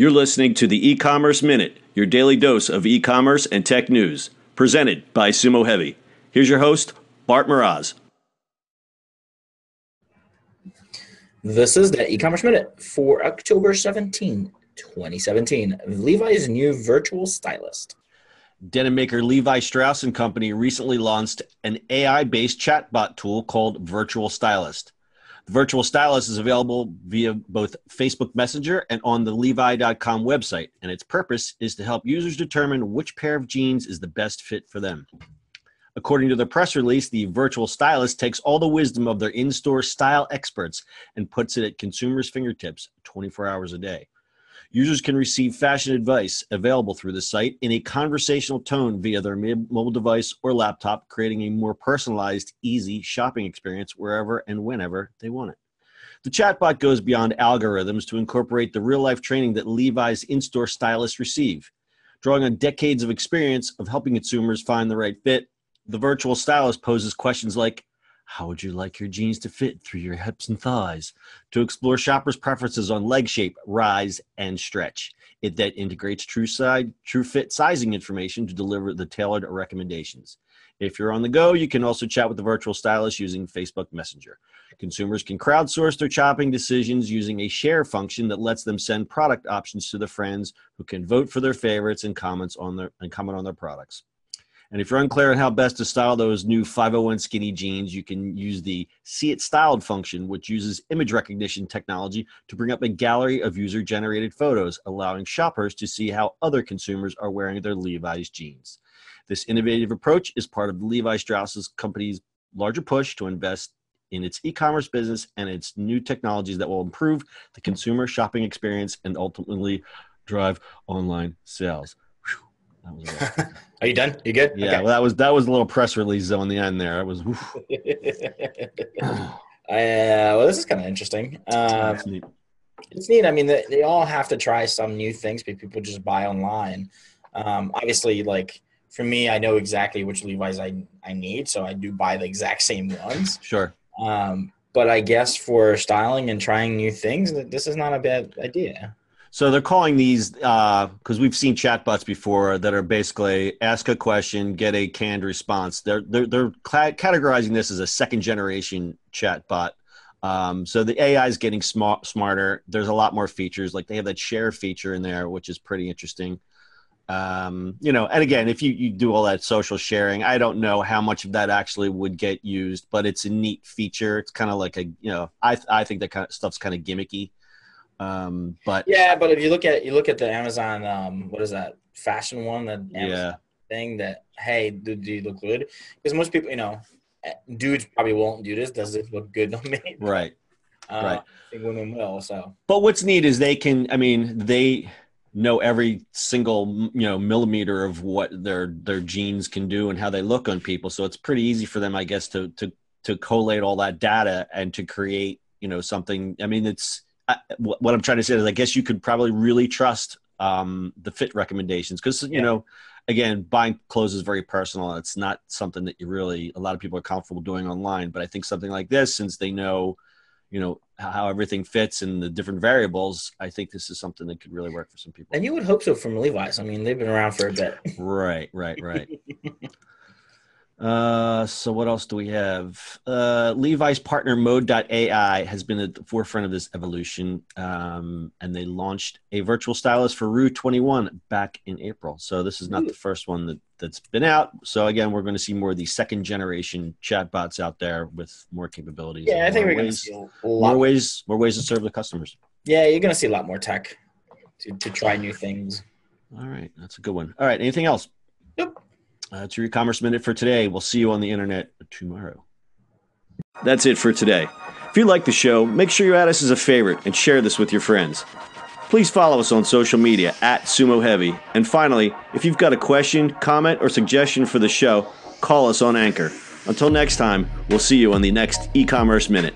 You're listening to the e-commerce minute, your daily dose of e-commerce and tech news, presented by Sumo Heavy. Here's your host, Bart Mroz. This is the e-commerce minute for October 17, 2017. Levi's new virtual stylist. Denim maker Levi Strauss and Company recently launched an AI-based chatbot tool called Virtual Stylist. Virtual Stylist is available via both Facebook Messenger and on the levi.com website, and its purpose is to help users determine which pair of jeans is the best fit for them. According to the press release, the virtual stylist takes all the wisdom of their in store style experts and puts it at consumers' fingertips 24 hours a day. Users can receive fashion advice available through the site in a conversational tone via their mobile device or laptop, creating a more personalized, easy shopping experience wherever and whenever they want it. The chatbot goes beyond algorithms to incorporate the real life training that Levi's in store stylists receive. Drawing on decades of experience of helping consumers find the right fit, the virtual stylist poses questions like how would you like your jeans to fit through your hips and thighs? To explore shoppers' preferences on leg shape, rise, and stretch. It then integrates true side, true fit sizing information to deliver the tailored recommendations. If you're on the go, you can also chat with the virtual stylist using Facebook Messenger. Consumers can crowdsource their shopping decisions using a share function that lets them send product options to their friends who can vote for their favorites and comments on their and comment on their products. And if you're unclear on how best to style those new 501 skinny jeans, you can use the See It Styled function, which uses image recognition technology to bring up a gallery of user generated photos, allowing shoppers to see how other consumers are wearing their Levi's jeans. This innovative approach is part of Levi Strauss's company's larger push to invest in its e-commerce business and its new technologies that will improve the consumer shopping experience and ultimately drive online sales. Are you done? You good? Yeah, okay. well, that was that was a little press release though in the end there. It was. uh, well, this is kind of interesting. Um, neat. It's neat. I mean, they, they, all have to try some new things, but people just buy online. Um, obviously, like for me, I know exactly which Levi's I I need, so I do buy the exact same ones. Sure. Um, but I guess for styling and trying new things, this is not a bad idea. So they're calling these because uh, we've seen chatbots before that are basically ask a question, get a canned response. They're they're, they're categorizing this as a second generation chatbot. Um, so the AI is getting smart, smarter. There's a lot more features. Like they have that share feature in there, which is pretty interesting. Um, you know, and again, if you, you do all that social sharing, I don't know how much of that actually would get used, but it's a neat feature. It's kind of like a, you know, I, I think that kind of stuff's kind of gimmicky. Um, but yeah, but if you look at you look at the Amazon, um, what is that fashion one? That Amazon yeah. thing that hey, do, do you look good? Because most people, you know, eh, dudes probably won't do this. Does it look good on me? Right. Uh, right. I think women will. So. But what's neat is they can. I mean, they know every single you know millimeter of what their their jeans can do and how they look on people. So it's pretty easy for them, I guess, to to to collate all that data and to create you know something. I mean, it's what I'm trying to say is, I guess you could probably really trust um, the fit recommendations because you yeah. know, again, buying clothes is very personal. It's not something that you really a lot of people are comfortable doing online. But I think something like this, since they know, you know, how everything fits and the different variables, I think this is something that could really work for some people. And you would hope so from Levi's. I mean, they've been around for a bit. right, right, right. Uh, so what else do we have? Uh, Levi's partner Mode.ai has been at the forefront of this evolution, um, and they launched a virtual stylist for Rue 21 back in April. So this is not the first one that, that's been out. So again, we're going to see more of the second generation chatbots out there with more capabilities. Yeah, I think we're going to see a lot more ways, more ways to serve the customers. Yeah, you're going to see a lot more tech to, to try new things. All right, that's a good one. All right, anything else? Nope. Uh, That's your e-commerce minute for today. We'll see you on the internet tomorrow. That's it for today. If you like the show, make sure you add us as a favorite and share this with your friends. Please follow us on social media at Sumo Heavy. And finally, if you've got a question, comment, or suggestion for the show, call us on Anchor. Until next time, we'll see you on the next e commerce minute.